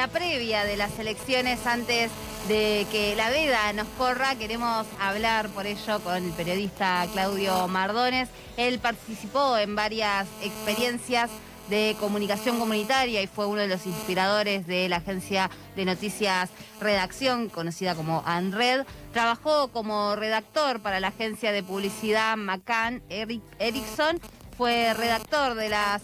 La previa de las elecciones antes de que la veda nos corra. Queremos hablar por ello con el periodista Claudio Mardones. Él participó en varias experiencias de comunicación comunitaria y fue uno de los inspiradores de la agencia de noticias Redacción, conocida como ANRED. Trabajó como redactor para la agencia de publicidad McCann Erickson fue redactor de la,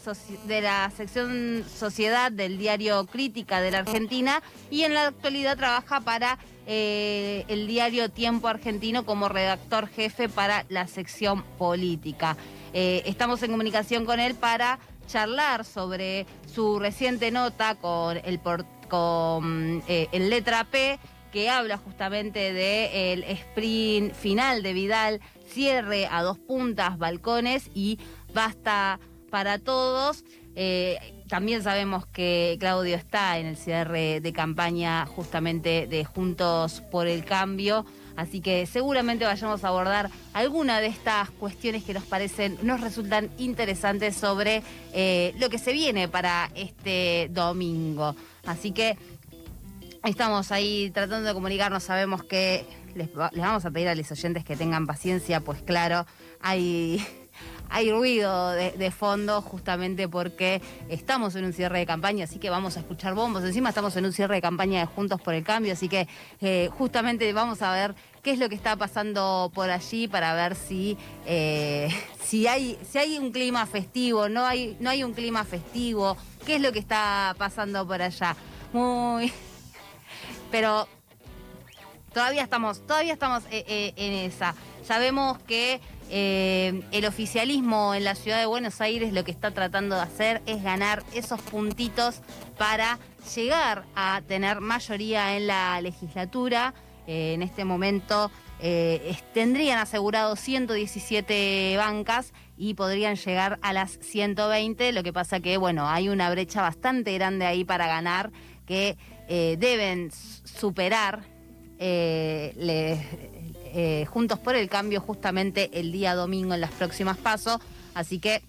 de la sección Sociedad del diario Crítica de la Argentina y en la actualidad trabaja para eh, el diario Tiempo Argentino como redactor jefe para la sección política. Eh, estamos en comunicación con él para charlar sobre su reciente nota con el, con, eh, el letra P que habla justamente del sprint final de Vidal, cierre a dos puntas, balcones y basta para todos. Eh, también sabemos que Claudio está en el cierre de campaña justamente de Juntos por el Cambio, así que seguramente vayamos a abordar alguna de estas cuestiones que nos parecen, nos resultan interesantes sobre eh, lo que se viene para este domingo. Así que estamos ahí tratando de comunicarnos, sabemos que les, les vamos a pedir a los oyentes que tengan paciencia, pues claro, hay hay ruido de, fondo justamente porque estamos en un cierre de campaña, así que vamos a escuchar bombos. Encima estamos en un cierre de campaña de Juntos por el Cambio, así que eh, justamente vamos a ver qué es lo que está pasando por allí para ver si, eh, si, hay, si hay un clima festivo, no hay, no hay un clima festivo, qué es lo que está pasando por allá. Muy... Pero todavía estamos, todavía estamos eh, en esa. Sabemos que eh, el oficialismo en la ciudad de Buenos Aires lo que está tratando de hacer es ganar esos puntitos para llegar a tener mayoría en la legislatura. Eh, en este momento eh, tendrían asegurado 117 bancas y podrían llegar a las 120. Lo que pasa que, bueno, hay una brecha bastante grande ahí para ganar que deben superar. Eh, Juntos por el Cambio justamente el día domingo en las próximas pasos. Así que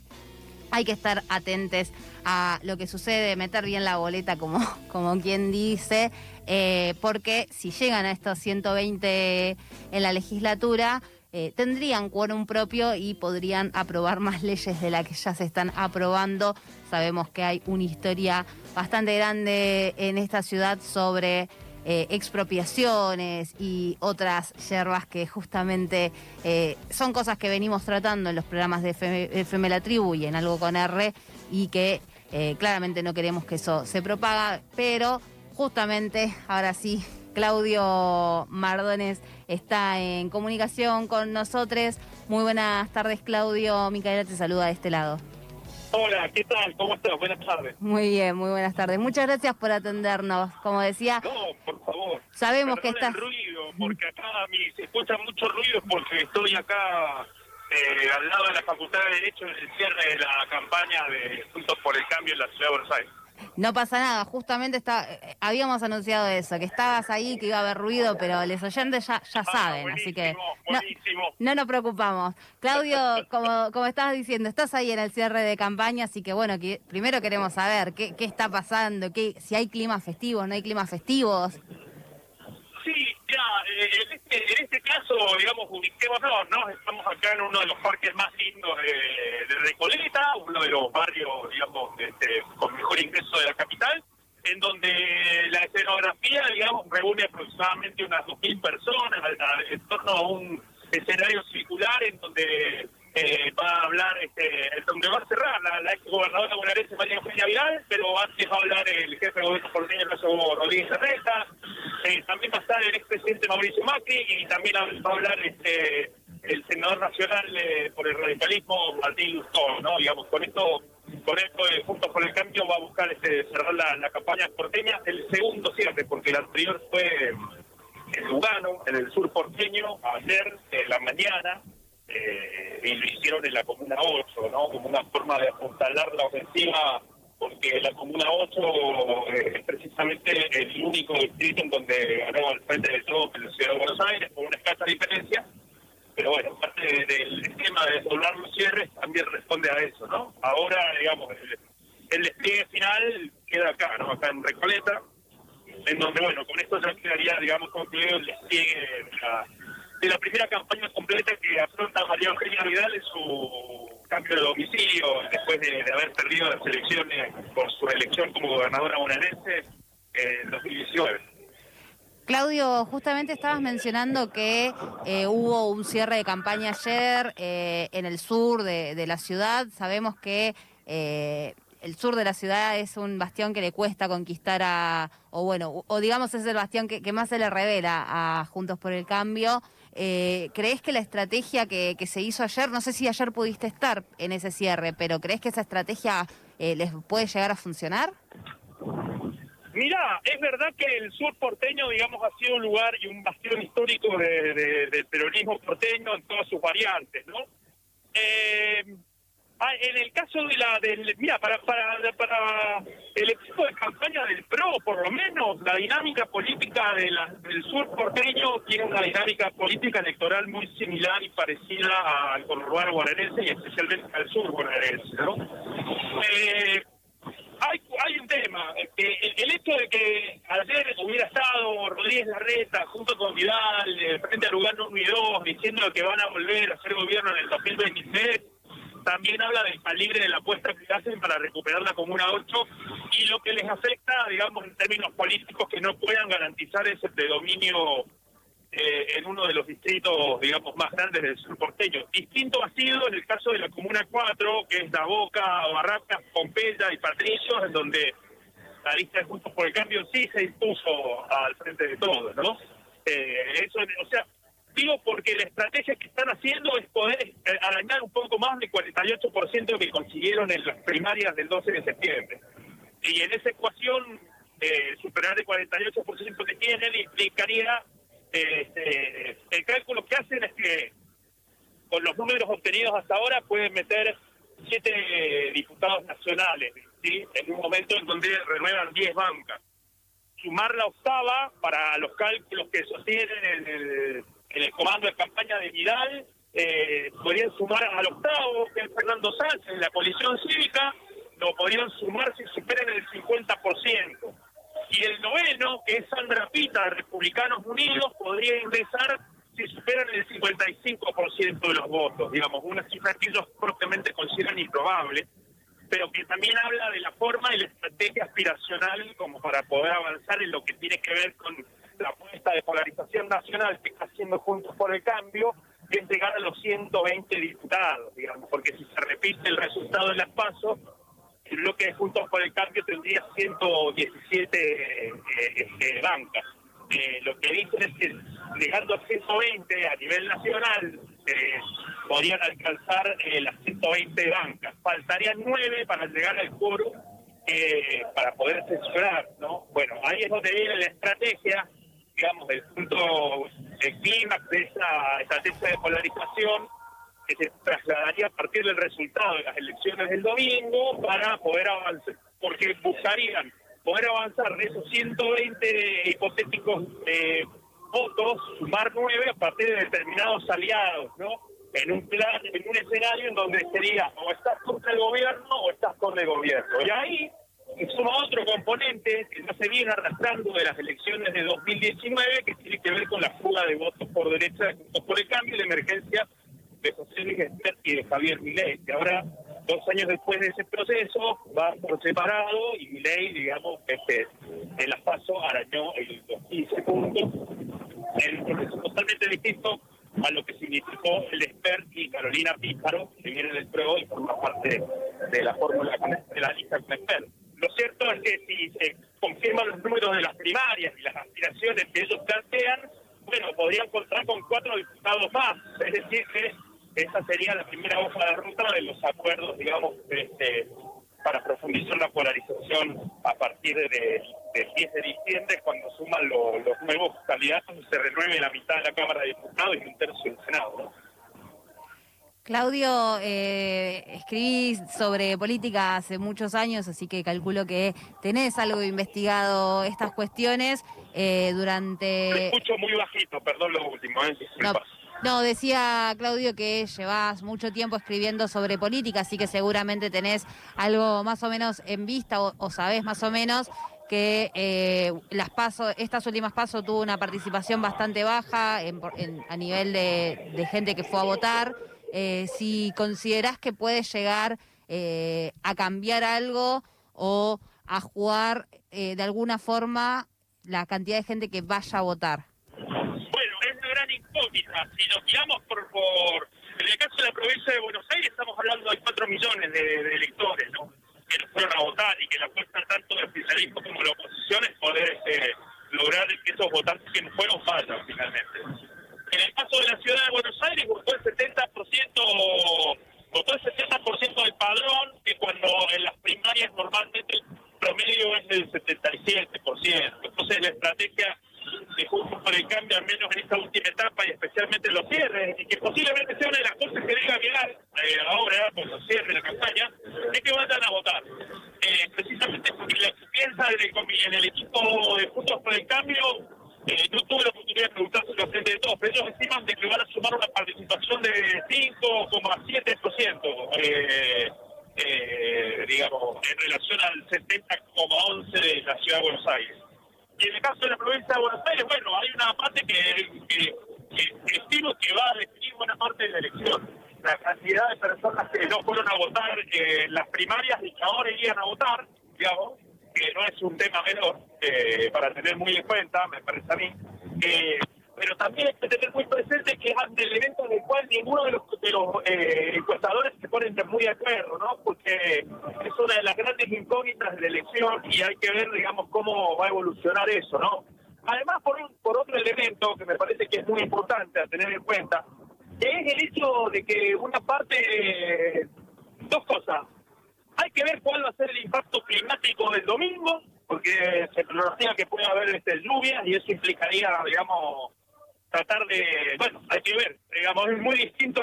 hay que estar atentos a lo que sucede, meter bien la boleta como, como quien dice, eh, porque si llegan a estos 120 en la legislatura, eh, tendrían quórum propio y podrían aprobar más leyes de las que ya se están aprobando. Sabemos que hay una historia bastante grande en esta ciudad sobre eh, expropiaciones y otras yerbas que justamente eh, son cosas que venimos tratando en los programas de FM, La Tribu y en Algo con R y que eh, claramente no queremos que eso se propaga, pero justamente ahora sí Claudio Mardones está en comunicación con nosotros. Muy buenas tardes, Claudio. Micaela te saluda de este lado. Hola, ¿qué tal? ¿Cómo estás? Buenas tardes. Muy bien, muy buenas tardes. Muchas gracias por atendernos. Como decía... No, por favor. Sabemos que estás... ruido, porque acá se escucha mucho ruido porque estoy acá eh, al lado de la Facultad de Derecho en el cierre de la campaña de Juntos por el Cambio en la Ciudad de Buenos Aires. No pasa nada, justamente está, eh, habíamos anunciado eso, que estabas ahí, que iba a haber ruido, pero los oyentes ya, ya ah, saben, así que no, nos preocupamos. Claudio, como, como estabas diciendo, estás ahí en el cierre de campaña, así que bueno, que, primero queremos saber qué, qué está pasando, qué, si hay climas festivos, no hay climas festivos. Sí, eh, en, este, en este caso, digamos, ubiquémonos, ¿no? Estamos acá en uno de los parques más lindos de, de Recoleta, uno de los barrios, digamos, este, con mejor ingreso de la capital, en donde la escenografía, digamos, reúne aproximadamente unas 2.000 personas en torno a un escenario circular en donde eh, va a hablar, este, donde va a cerrar la, ex gobernadora bonaerense María Eugenia Vidal, pero antes va a hablar el jefe de gobierno porteño, Ernesto Rodríguez Arreta, eh, también va a estar el expresidente Mauricio Macri y también va a hablar este el senador nacional eh, por el radicalismo Martín Lustó, ¿no? Digamos, con esto, con esto Juntos por el Cambio va a buscar este, cerrar la, campaña porteña, el segundo cierre, porque el anterior fue en Lugano, en el sur porteño, ayer, en la mañana, eh, y lo hicieron en la Comuna 8, ¿no? Como una forma de apuntalar la ofensiva, porque la Comuna 8 eh, es precisamente el único distrito en donde ganó al frente de todo en la Ciudad de Buenos Aires, con una escasa diferencia, pero bueno, parte del esquema de doblar los cierres también responde a eso, ¿no? Ahora, digamos, el, despliegue final queda acá, ¿no? Acá en Recoleta, en donde, bueno, con esto ya quedaría, digamos, concluido el despliegue de la, de la primera campaña completa que afronta María Eugenia Vidal en su cambio de domicilio después de, haber perdido las elecciones por su elección como gobernadora bonaerense en 2019. Claudio, justamente estabas mencionando que eh, hubo un cierre de campaña ayer eh, en el sur de, la ciudad. Sabemos que eh, el sur de la ciudad es un bastión que le cuesta conquistar a, o bueno, o digamos es el bastión que, más se le revela a Juntos por el Cambio. Eh, ¿Crees que la estrategia que, se hizo ayer, no sé si ayer pudiste estar en ese cierre, pero ¿crees que esa estrategia eh, les puede llegar a funcionar? Mira, es verdad que el sur porteño, digamos, ha sido un lugar y un bastión histórico del peronismo porteño en todas sus variantes, ¿no? Eh, Ah, en el caso de la del mira para para para el equipo de campaña del PRO por lo menos la dinámica política del sur porteño tiene una dinámica política electoral muy similar y parecida al conurbano bonaerense y especialmente al sur bonaerense ¿no? Eh, hay, hay un tema, el, hecho de que ayer hubiera estado Rodríguez Larreta junto con Vidal, eh, frente a Lugano 1 y 2, diciendo que van a volver a hacer gobierno en el 2026, también habla del calibre de la apuesta que hacen para recuperar la Comuna 8 y lo que les afecta, digamos, en términos políticos, que no puedan garantizar ese predominio eh, en uno de los distritos, digamos, más grandes del sur porteño. Distinto ha sido en el caso de la Comuna 4, que es La Boca, Barracas, Pompeya y Patricios, en donde la lista de Juntos por el Cambio sí se impuso al frente de todos, ¿no? Eh, eso, o sea, Digo porque la estrategia que están haciendo es poder eh, arañar un poco más del 48% que consiguieron en las primarias del 12 de septiembre. Y en esa ecuación, eh, superar el 48% que tienen implicaría, este, el cálculo que hacen es que con los números obtenidos hasta ahora pueden meter siete diputados nacionales, ¿sí? en un momento en donde renuevan 10 bancas. Sumar la octava para los cálculos que sostienen en el el comando de campaña de Vidal, eh, podrían sumar al octavo, que es Fernando Sánchez, la coalición cívica, lo podrían sumar si superan el 50%. Y el noveno, que es Sandra Pita, de Republicanos Unidos, podría ingresar si superan el 55% de los votos, digamos, una cifra que ellos propiamente consideran improbable, pero que también habla de la forma y la estrategia aspiracional como para poder avanzar en lo que tiene que ver con la apuesta de polarización nacional que está haciendo Juntos por el Cambio es llegar a los 120 diputados, digamos, porque si se repite el resultado de las pasos, el bloque de Juntos por el Cambio tendría 117 eh, este, bancas. Eh, lo que dicen es que llegando a 120 a nivel nacional eh, podrían alcanzar las 120 bancas. Faltarían 9 para llegar al foro para poder censurar, ¿no? Bueno, ahí es donde viene la estrategia digamos, el punto, el clímax de esa estrategia de polarización que se trasladaría a partir del resultado de las elecciones del domingo para poder avanzar, porque buscarían poder avanzar de esos 120 hipotéticos eh, votos, sumar nueve a partir de determinados aliados, ¿no? En un plan, en un escenario en donde sería o estás contra el gobierno o estás con el gobierno. Y ahí suma otro componente que no se viene arrastrando de las elecciones de 2019, que tiene que ver con la fuga de votos por derecha, por el cambio de emergencia de José Luis Espert y de Javier Milei, que ahora, dos años después de ese proceso, va por separado y Milei, digamos, este, en la paso arañó el, los 15 puntos, en un proceso totalmente distinto a lo que significó el Espert y Carolina Píjaro, que viene del PRO y forma parte de la fórmula de la lista con Espert. Lo cierto es que si se confirman los números de las primarias y las aspiraciones que ellos plantean, bueno, podrían contar con cuatro diputados más. Es decir, que esa sería la primera hoja de ruta de los acuerdos, digamos, este, para profundizar la polarización a partir de, del 10 de diciembre, cuando suman los nuevos candidatos y se renueve la mitad de la Cámara de Diputados y un tercio del Senado. Claudio, eh, escribís sobre política hace muchos años, así que calculo que tenés algo investigado estas cuestiones eh, durante... escucho muy bajito, perdón lo último, ¿eh? No, No, decía Claudio que llevas mucho tiempo escribiendo sobre política, así que seguramente tenés algo más o menos en vista o, sabés más o menos que eh, las pasos, estas últimas pasos tuvo una participación bastante baja a nivel de, gente que fue a votar. Eh, si considerás que puede llegar eh, a cambiar algo o a jugar de alguna forma la cantidad de gente que vaya a votar si nos guiamos por, por, en el caso de la provincia de Buenos Aires, estamos hablando de 4 millones de, electores, ¿no? Que nos fueron a votar y que la apuesta tanto del oficialismo como de la oposición es poder este, lograr que esos votantes que no fueron fallan finalmente. En el caso de la ciudad de Buenos Aires, votó el 70%, votó el 70% del padrón, que cuando en las primarias normalmente el promedio es del 77%. Entonces la estrategia de Juntos por el Cambio, al menos en esta última etapa y especialmente en los cierres, y que posiblemente sea una de las cosas que diga mirar eh, ahora, por los cierres de la campaña, es que vayan a votar. Eh, precisamente porque la piensa en el, equipo de Juntos por el Cambio, eh, no tuve la oportunidad de preguntarse a frente de todos, pero ellos estiman de que van a sumar una participación de 5,7%. Eh, eh, digamos, en relación al 70,11 de la ciudad de Buenos Aires. Y en el caso de la provincia de Buenos Aires, bueno, hay una parte que, estimo que va a definir buena parte de la elección. La cantidad de personas que no fueron a votar en las primarias y que ahora irían a votar, digamos, que no es un tema menor eh, para tener muy en cuenta, me parece a mí. Eh, pero también hay que tener muy presente que es ante el evento en el cual ninguno de los, de los eh, encuestadores se ponen muy de acuerdo, ¿no? Porque es una de las grandes incógnitas de la elección y hay que ver, digamos, cómo va a evolucionar eso, ¿no? Además, por, por otro elemento que me parece que es muy importante a tener en cuenta, es el hecho de que una parte, dos cosas, hay que ver cuál va a ser el impacto climático del domingo, porque se pronostica que puede haber este, lluvias y eso implicaría, digamos, tratar de, bueno, hay que ver, digamos, es muy distinto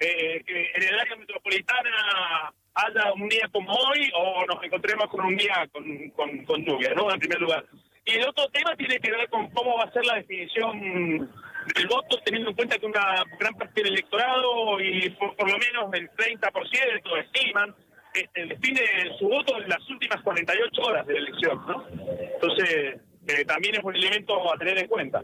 eh, que en el área metropolitana haya un día como hoy o nos encontremos con un día con, con, lluvia, ¿no? En primer lugar. Y el otro tema tiene que ver con cómo va a ser la definición del voto, teniendo en cuenta que una gran parte del electorado y por, lo menos el 30% estiman este, define su voto en las últimas 48 horas de la elección, ¿no? Entonces, eh, también es un elemento a tener en cuenta.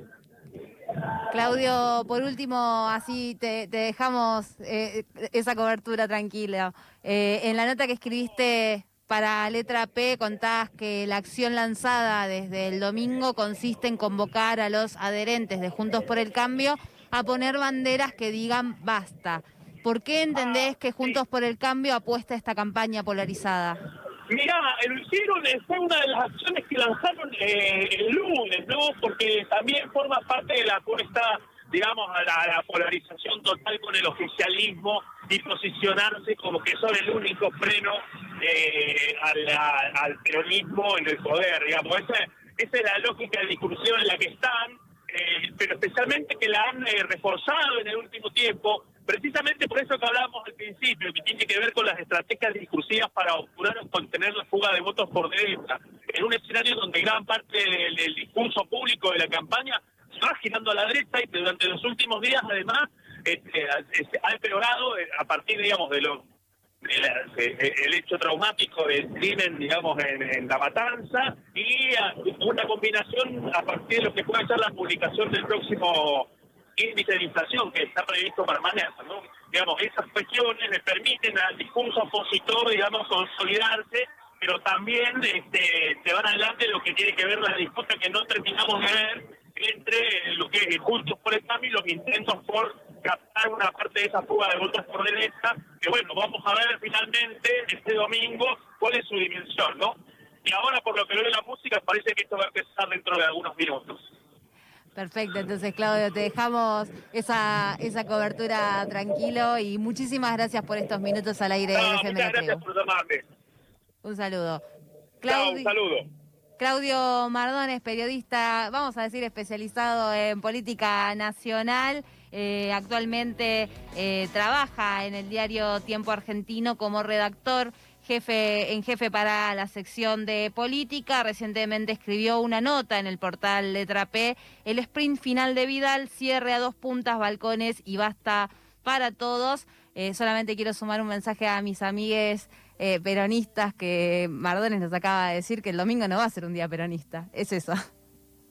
Claudio, por último, así te, dejamos eh, esa cobertura tranquila. Eh, en la nota que escribiste para letra P contás que la acción lanzada desde el domingo consiste en convocar a los adherentes de Juntos por el Cambio a poner banderas que digan basta. ¿Por qué entendés que Juntos por el Cambio apuesta a esta campaña polarizada? Mirá, lo hicieron, fue una de las acciones que lanzaron eh, el lunes, ¿no? Porque también forma parte de la apuesta, digamos, a la, polarización total con el oficialismo y posicionarse como que son el único freno eh, al peronismo en el poder, digamos. Esa, esa es la lógica de discusión en la que están, eh, pero especialmente que la han reforzado en el último tiempo Precisamente por eso que hablábamos al principio, que tiene que ver con las estrategias discursivas para obturar o contener la fuga de votos por derecha, en un escenario donde gran parte del, discurso público de la campaña se va girando a la derecha y que durante los últimos días además este, ha empeorado eh, a partir, digamos, de los el hecho traumático del crimen, digamos, en, la matanza y una combinación a partir de lo que puede ser la publicación del próximo índice de inflación que está previsto para mañana, ¿no? Digamos, esas cuestiones le permiten al discurso opositor, digamos, consolidarse, pero también este, se van adelante lo que tiene que ver la disputa que no terminamos de ver entre lo que es Juntos por el Cambio y los intentos por captar una parte de esa fuga de votos por derecha, que bueno, vamos a ver finalmente este domingo cuál es su dimensión, ¿no? Y ahora, por lo que veo en la música, parece que esto va a empezar dentro de algunos minutos. Perfecto, entonces Claudio, te dejamos esa, esa cobertura tranquilo y muchísimas gracias por estos minutos al aire no, de Muchas gracias por llamarme. Un saludo. Claudio, un saludo. Claudio Mardones, periodista, vamos a decir, especializado en política nacional. Eh, actualmente eh, trabaja en el diario Tiempo Argentino como redactor jefe en jefe para la sección de política. Recientemente escribió una nota en el portal Letra P. El sprint final de Vidal, cierre a dos puntas, balcones y basta para todos. Eh, solamente quiero sumar un mensaje a mis amigues eh, peronistas que Mardones nos acaba de decir que el domingo no va a ser un día peronista. Es eso.